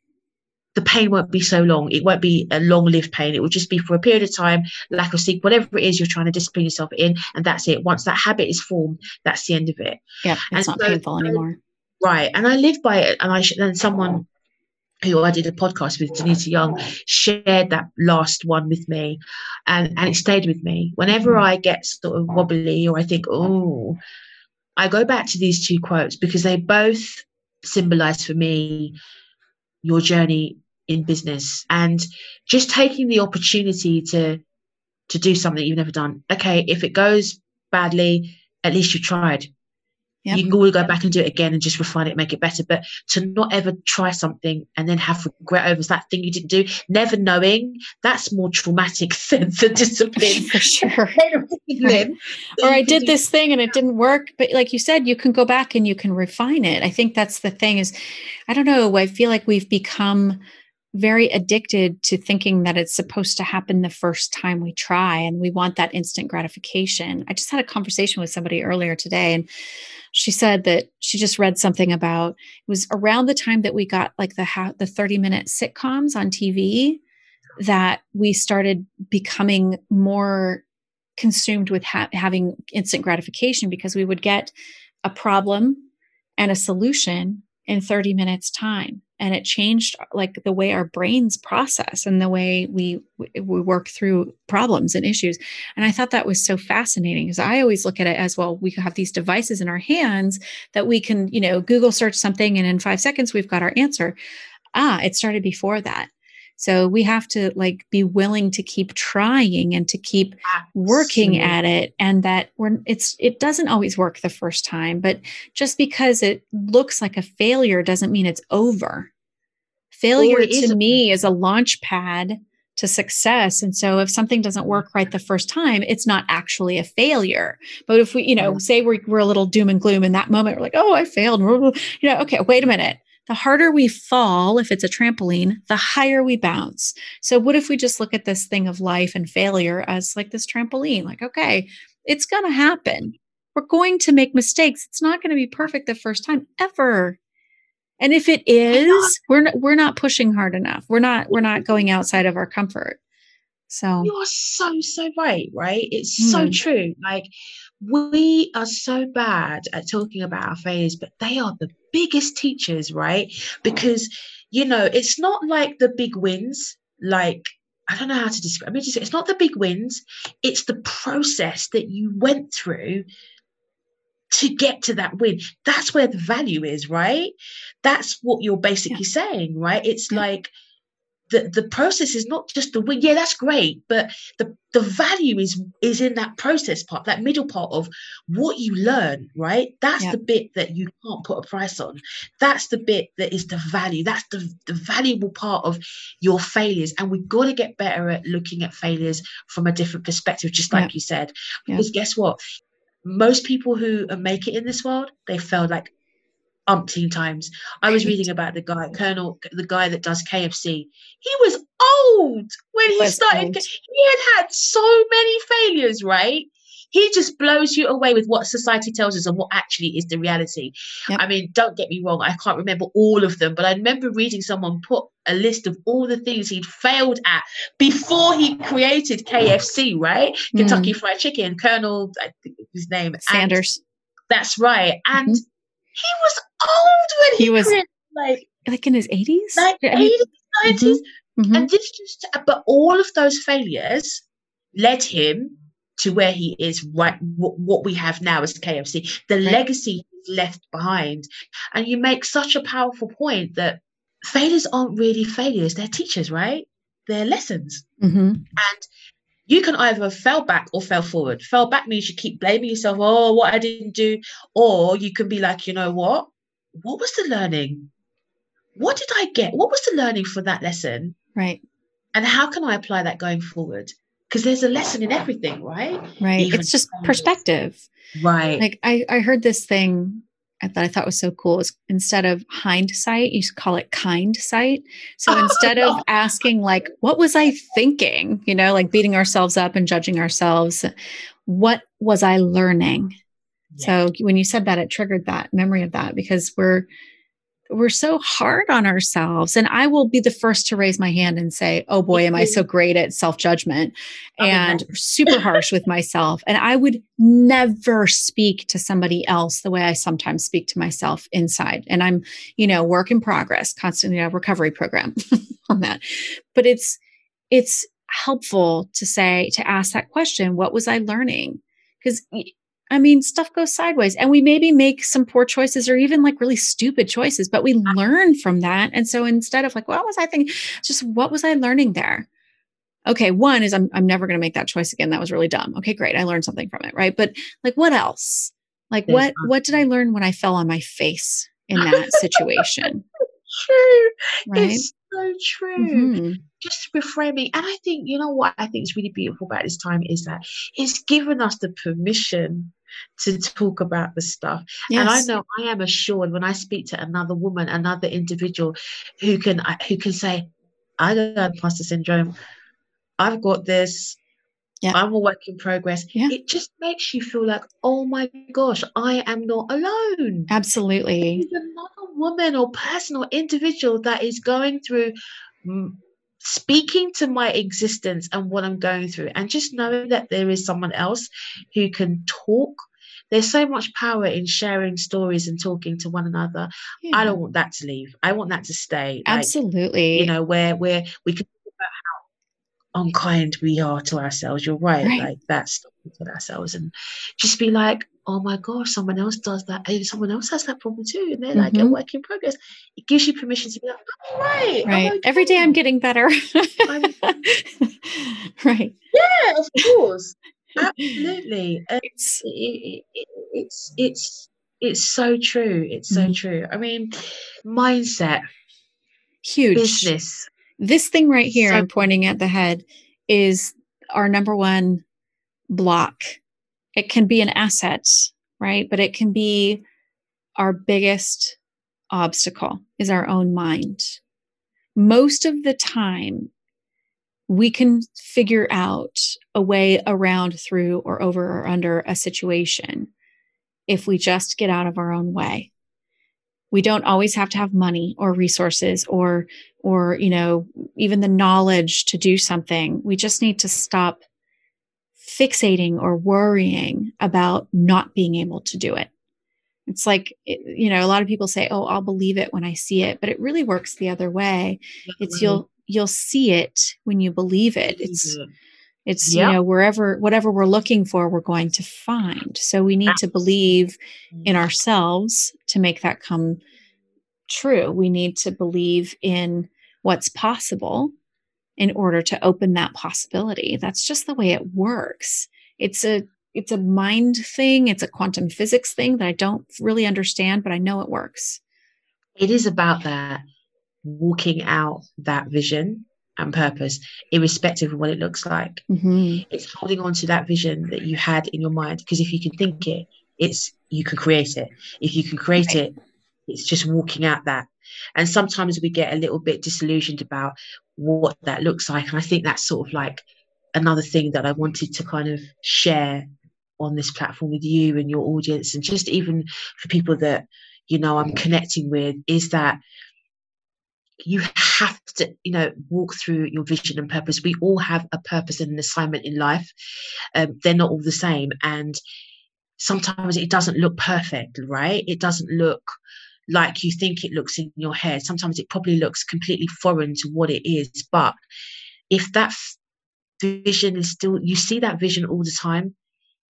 the pain won't be so long. It won't be a long lived pain. It will just be for a period of time, lack of sleep, whatever it is you're trying to discipline yourself in. And that's it. Once that habit is formed, that's the end of it. Yeah, it's And not so- painful anymore. Right. And I live by it. And I, sh- and someone who I did a podcast with, Denita Young, shared that last one with me and, and it stayed with me. Whenever mm-hmm. I get sort of wobbly or I think, oh, I go back to these two quotes because they both symbolize for me your journey in business and just taking the opportunity to to do something you've never done. Okay, if it goes badly, at least you tried. Yep. You can always go back and do it again and just refine it, make it better. But to not ever try something and then have regret over that thing you didn't do, never knowing, that's more traumatic than the discipline. For sure. Or I did this thing and it didn't work. But like you said, you can go back and you can refine it. I think that's the thing is, I don't know, I feel like we've become very addicted to thinking that it's supposed to happen the first time we try and we want that instant gratification. I just had a conversation with somebody earlier today and she said that she just read something about it was around the time that we got like the ha- the 30 minute sitcoms on TV that we started becoming more consumed with ha- having instant gratification because we would get a problem and a solution in 30 minutes time and it changed like the way our brains process and the way we we work through problems and issues. And i thought that was so fascinating because i always look at it as well we have these devices in our hands that we can you know google search something and in 5 seconds we've got our answer. Ah it started before that. So we have to like be willing to keep trying and to keep working Absolutely. at it and that we're it's it doesn't always work the first time but just because it looks like a failure doesn't mean it's over failure to me is a launch pad to success. And so if something doesn't work right the first time it's not actually a failure. But if we you know say we're, we're a little doom and gloom in that moment we're like oh i failed. You know okay wait a minute. The harder we fall if it's a trampoline the higher we bounce. So what if we just look at this thing of life and failure as like this trampoline? Like okay it's going to happen. We're going to make mistakes. It's not going to be perfect the first time ever and if it is we're not, we're not pushing hard enough we're not we're not going outside of our comfort so You are so, so right, right? It's so Mm. true. Like, we are so bad at talking about our failures, but they are the biggest teachers, right? Because, you know, it's not like the big wins, like, I don't know how to describe I mean, it's not the big wins, it's the process that you went through to get to that win. That's where the value is, right? That's what you're basically saying, right? It's Yeah. like, the, the process is not just the win. Yeah, that's great, but the the value is is in that process part, that middle part of what you learn, right? That's Yeah. the bit that you can't put a price on. That's the bit that is the value. That's the the valuable part of your failures. And we've got to get better at looking at failures from a different perspective, just like Yeah. you said. Yeah. Because guess what? Most people who make it in this world, they failed like umpteen times. I was reading about the guy, Colonel, the guy that does KFC. He was old when he started. old. He had had so many failures, right? He just blows you away with what society tells us and what actually is the reality. Yep. I mean, don't get me wrong, I can't remember all of them, but I remember reading someone put a list of all the things he'd failed at before he created KFC, right? Mm. Kentucky Fried Chicken, Colonel, I think his name, and sanders that's right. And Mhm. he was old when he, He was- created, like like in his 80s like I mean, 80s, 90s. mhm. And this just, but all of those failures led him to where he is right, what, what we have now as KFC, the Right. legacy he's left behind. And you make such a powerful point that failures aren't really failures, they're teachers, right? They're lessons. Mhm. And you can either fail back or fail forward. Fail back means you keep blaming yourself, oh, what I didn't do. Or you can be like, you know what? What was the learning? What did I get? What was the learning for that lesson? right And how can I apply that going forward? Because there's a lesson in everything, right? right Even it's just perspective Right. like I, I heard this thing that I thought was so cool is instead of hindsight, you should call it kind sight. So Oh, instead of no. asking like, what was I thinking? You know, like beating ourselves up and judging ourselves. What was I learning? Yeah. So when you said that, it triggered that memory of that because we're we're so hard on ourselves. And I will be the first to raise my hand and say, Oh boy, am I so great at self judgment oh, and super harsh with myself. And I would never speak to somebody else the way I sometimes speak to myself inside. And I'm, you know, work in progress, constantly a recovery program on that. But it's, it's helpful to say, to ask that question, what was I learning? Because I mean, stuff goes sideways and we maybe make some poor choices or even like really stupid choices, but we learn from that. And so instead of like, what was I thinking? Just what was I learning there? Okay, one is I'm I'm never going to make that choice again. That was really dumb. Okay, great. I learned something from it, right? But like what else? Like what what did I learn when I fell on my face in that situation? true. Right? It's so true. Mm-hmm. Just reframing. And I think, you know what I think is really beautiful about this time is that it's given us the permission to talk about the stuff. Yes. And I know I am assured when I speak to another woman, another individual who can uh, who can say, I got imposter syndrome. I've got this. Yeah. I'm a work in progress. Yeah. It just makes you feel like, oh my gosh, I am not alone. Absolutely. There's another woman or person or individual that is going through speaking to my existence and what I'm going through, and just knowing that there is someone else who can talk. There's so much power in sharing stories and talking to one another. Yeah. I don't want that to leave. I want that to stay. Absolutely. Like, you know, where where we can talk about how unkind we are to ourselves. You're right. right. Like that's with ourselves and just be like, oh my gosh, someone else does that. And someone else has that problem too. And they're like mm-hmm. a work in progress. It gives you permission to be like, oh, right. Right. Every day I'm getting better. right. Yeah, of course. Absolutely. It's, it, it, it's, it's, it's so true. It's so mm-hmm. true. I mean, mindset. Huge. Business. This thing right here, so- I'm pointing at the head, is our number one block it can be an asset, right? But it can be our biggest obstacle is our own mind. Most of the time, we can figure out a way around, through, or over or under a situation if we just get out of our own way. We don't always have to have money or resources or, or, you know, even the knowledge to do something. We just need to stop fixating or worrying about not being able to do it. It's like, you know, a lot of people say, "Oh, I'll believe it when I see it," but it really works the other way. It's mm-hmm. you'll you'll see it when you believe it. It's it's yep. you know wherever whatever we're looking for, we're going to find. So we need to believe in ourselves to make that come true. We need to believe in what's possible in order to open that possibility. That's just the way it works. It's a it's a mind thing, it's a quantum physics thing that I don't really understand, but I know it works. It is about that walking out that vision and purpose, irrespective of what it looks like. Mm-hmm. It's holding on to that vision that you had in your mind. Because if you can think it, it's you can create it. If you can create right. it, it's just walking out that. And sometimes we get a little bit disillusioned about what that looks like. And I think that's sort of like another thing that I wanted to kind of share on this platform with you and your audience, and just even for people that you know I'm connecting with, is that you have to you know walk through your vision and purpose we all have a purpose and an assignment in life um, they're not all the same and sometimes it doesn't look perfect right it doesn't look like you think it looks in your head. Sometimes it probably looks completely foreign to what it is. But if that vision is still, you see that vision all the time,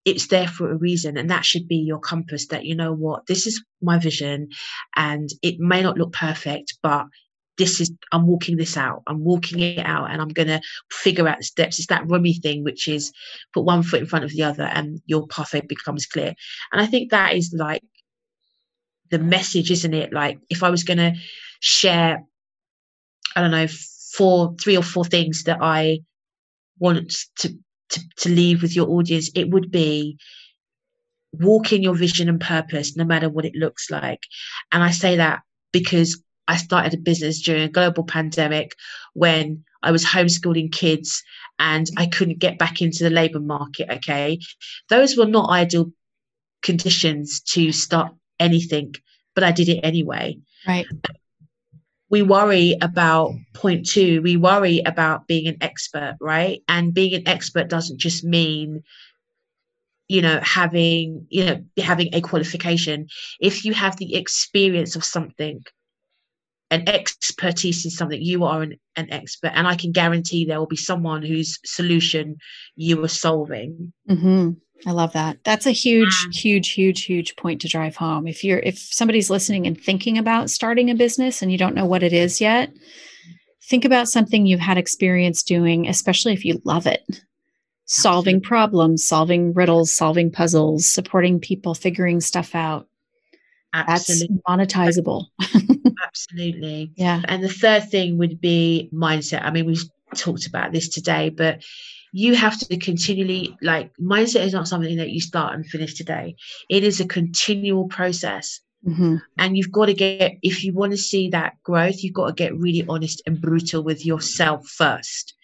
it's there for a reason. And that should be your compass that, you know what, this is my vision. And it may not look perfect, but this is I'm walking this out. I'm walking it out and I'm gonna figure out the steps. It's that Rumi thing, which is put one foot in front of the other and your pathway becomes clear. And I think that is like the message, isn't it? Like if I was going to share, I don't know, four, three or four things that I want to, to, to leave with your audience, it would be walk in your vision and purpose, no matter what it looks like. And I say that because I started a business during a global pandemic when I was homeschooling kids and I couldn't get back into the labor market. Okay. Those were not ideal conditions to start anything, but I did it anyway. Right. We worry about point two, we worry about being an expert, right? And being an expert doesn't just mean you know having you know having a qualification if you have the experience of something an expertise in something. You are an, an expert and i can guarantee there will be someone whose solution you are solving. Mm-hmm. i love that. That's a huge huge huge huge point to drive home. If you're if somebody's listening and thinking about starting a business and you don't know what it is yet think about something you've had experience doing especially if you love it. Solving Absolutely. problems solving riddles solving puzzles supporting people figuring stuff out Absolutely. That's monetizable. Absolutely. Yeah. And the third thing would be mindset. I mean, we've talked about this today, but you have to continually like mindset is not something that you start and finish today. It is a continual process. Mm-hmm. And you've got to get, if you want to see that growth, you've got to get really honest and brutal with yourself first.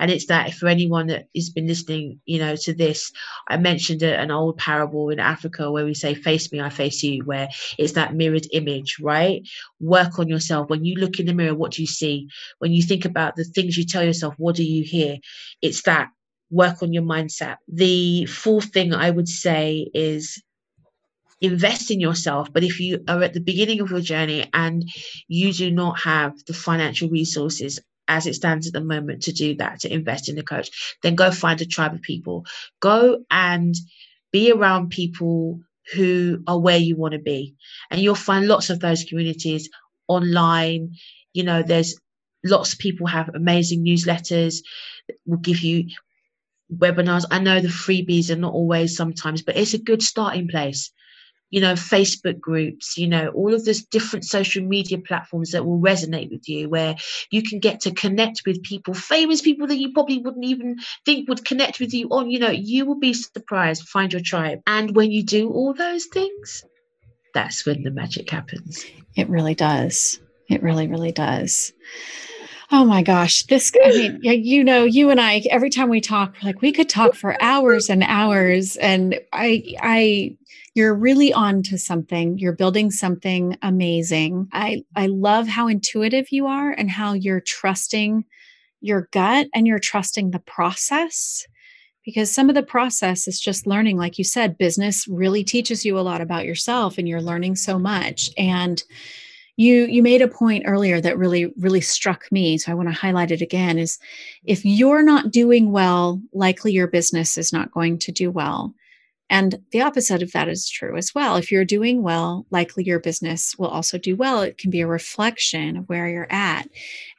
And it's that for anyone that has been listening, you know, to this, I mentioned an old parable in Africa where we say, face me, I face you, where it's that mirrored image, right? Work on yourself. When you look in the mirror, what do you see? When you think about the things you tell yourself, what do you hear? It's that work on your mindset. The fourth thing I would say is invest in yourself. But if you are at the beginning of your journey and you do not have the financial resources as it stands at the moment to do that, to invest in a coach, then go find a tribe of people. Go and be around people who are where you want to be. And you'll find lots of those communities online. You know, there's lots of people have amazing newsletters will give you webinars. I know the freebies are not always sometimes, but it's a good starting place you know, Facebook groups, you know, all of these different social media platforms that will resonate with you, where you can get to connect with people, famous people that you probably wouldn't even think would connect with you on, you know, you will be surprised, find your tribe. And when you do all those things, that's when the magic happens. It really does. It really, really does. Oh my gosh, this, I mean, you know, you and I, every time we talk, like we could talk for hours and hours. And I, I, you're really on to something. You're building something amazing. I, I love how intuitive you are and how you're trusting your gut and you're trusting the process because some of the process is just learning like you said business really teaches you a lot about yourself and you're learning so much and you you made a point earlier that really really struck me so i want to highlight it again is if you're not doing well likely your business is not going to do well and the opposite of that is true as well. If you're doing well, likely your business will also do well. It can be a reflection of where you're at.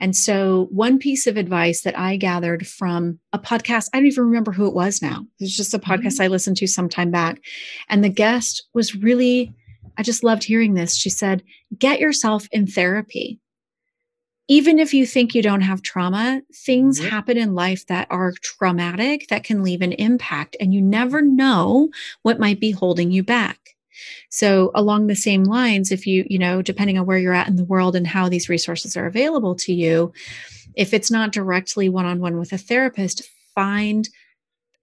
And so, one piece of advice that I gathered from a podcast, I don't even remember who it was now. It was just a podcast mm-hmm. I listened to some time back. And the guest was really, I just loved hearing this. She said, Get yourself in therapy even if you think you don't have trauma, things mm-hmm. happen in life that are traumatic that can leave an impact, and you never know what might be holding you back. So, along the same lines, if you, you know, depending on where you're at in the world and how these resources are available to you, if it's not directly one on one with a therapist, find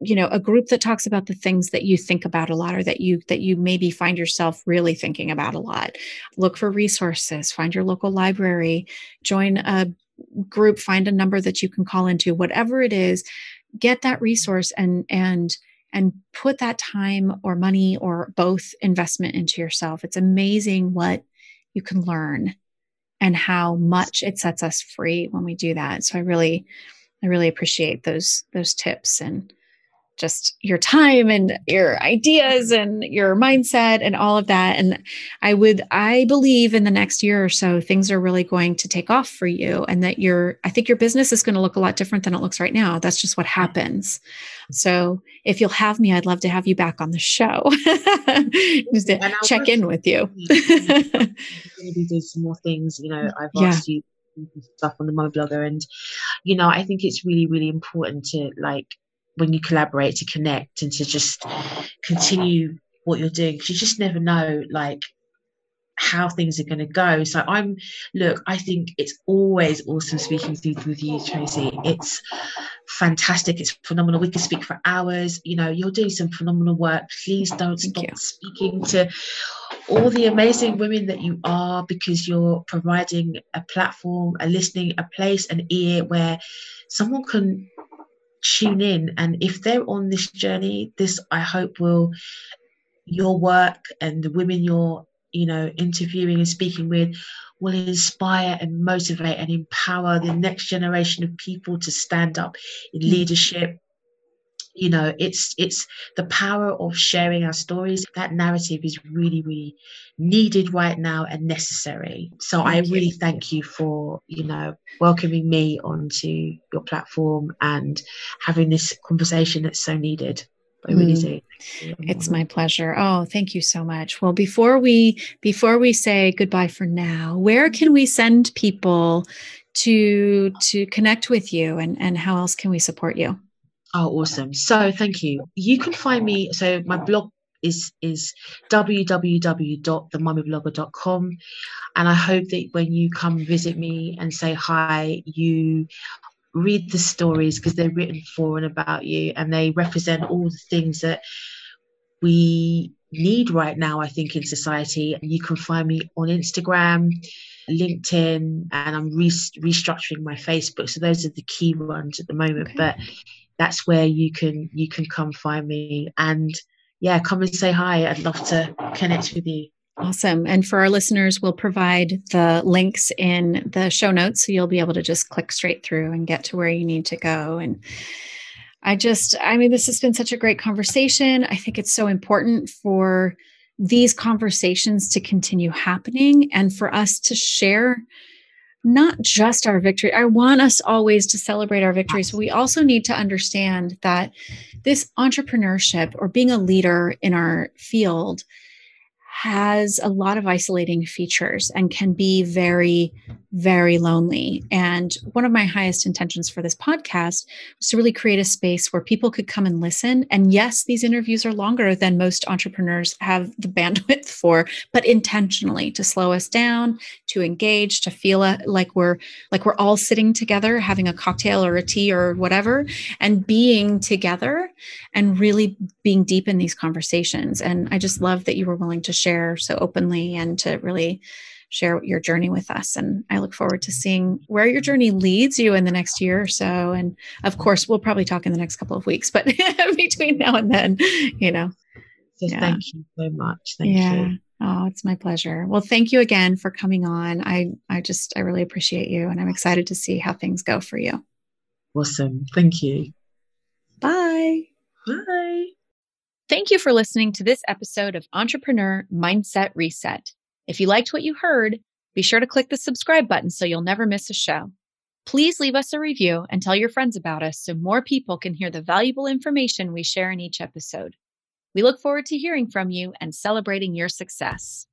you know a group that talks about the things that you think about a lot or that you that you maybe find yourself really thinking about a lot. Look for resources find your local library join a group find a number that you can call into whatever it is get that resource and and and put that time or money or both investment into yourself. It's amazing what you can learn and how much it sets us free when we do that. So i really i really appreciate those those tips and just your time and your ideas and your mindset and all of that. And i would i believe in the next year or so things are really going to take off for you and that your i think your business is going to look a lot different than it looks right now. That's just what happens. So if you'll have me i'd love to have you back on the show just to check in with you. maybe do some more things. You know i've asked yeah. you stuff on the mother blogger and you know i think it's really really important to like when you collaborate to connect and to just continue what you're doing because you just never know like how things are going to go so i'm look i think it's always awesome speaking with you tracy it's fantastic. It's phenomenal. We can speak for hours. You know, you're doing some phenomenal work. Please don't Thank stop you. speaking to all the amazing women that you are because you're providing a platform, a listening, a place, an ear where someone can tune in. And if they're on this journey, this I hope will your work and the women you're you know interviewing and speaking with will inspire and motivate and empower the next generation of people to stand up in Mm. leadership you know it's it's the power of sharing our stories that narrative is really really needed right now and necessary so i you. really thank you for you know welcoming me onto your platform and having this conversation that's so needed i really Mm. do Thank It's my pleasure. Oh, thank you so much. Well, before we before we say goodbye for now, where can we send people to to connect with you and and how else can we support you? Oh, awesome. So thank you. You can find me. So my blog is is www.themummyblogger.com. And I hope that when you come visit me and say hi, you read the stories because they're written for and about you and they represent all the things that we need right now, I think, in society. You can find me on Instagram, LinkedIn, and I'm re- restructuring my Facebook. So those are the key ones at the moment. Okay. But that's where you can you can come find me and yeah, come and say hi. I'd love to connect with you. Awesome. And for our listeners, we'll provide the links in the show notes so you'll be able to just click straight through and get to where you need to go. And I just, I mean, this has been such a great conversation. I think it's so important for these conversations to continue happening and for us to share not just our victory. I want us always to celebrate our victories, we also need to understand that this entrepreneurship or being a leader in our field has a lot of isolating features and can be very, very lonely. And one of my highest intentions for this podcast was to really create a space where people could come and listen. And yes, these interviews are longer than most entrepreneurs have the bandwidth for, but intentionally to slow us down, to engage, to feel uh, like we're like we're all sitting together having a cocktail or a tea or whatever and being together and really being deep in these conversations. And I just love that you were willing to share so openly and to really share your journey with us. And I look forward to seeing where your journey leads you in the next year or so. And of course, we'll probably talk in the next couple of weeks, but between now and then, you know. So Yeah. thank you so much. Thank yeah. you. Oh, it's my pleasure. Well, thank you again for coming on. I I just I really appreciate you and I'm excited to see how things go for you. Awesome. Thank you. Bye. Bye. Thank you for listening to this episode of Entrepreneur Mindset Reset. If you liked what you heard, be sure to click the subscribe button so you'll never miss a show. Please leave us a review and tell your friends about us so more people can hear the valuable information we share in each episode. We look forward to hearing from you and celebrating your success.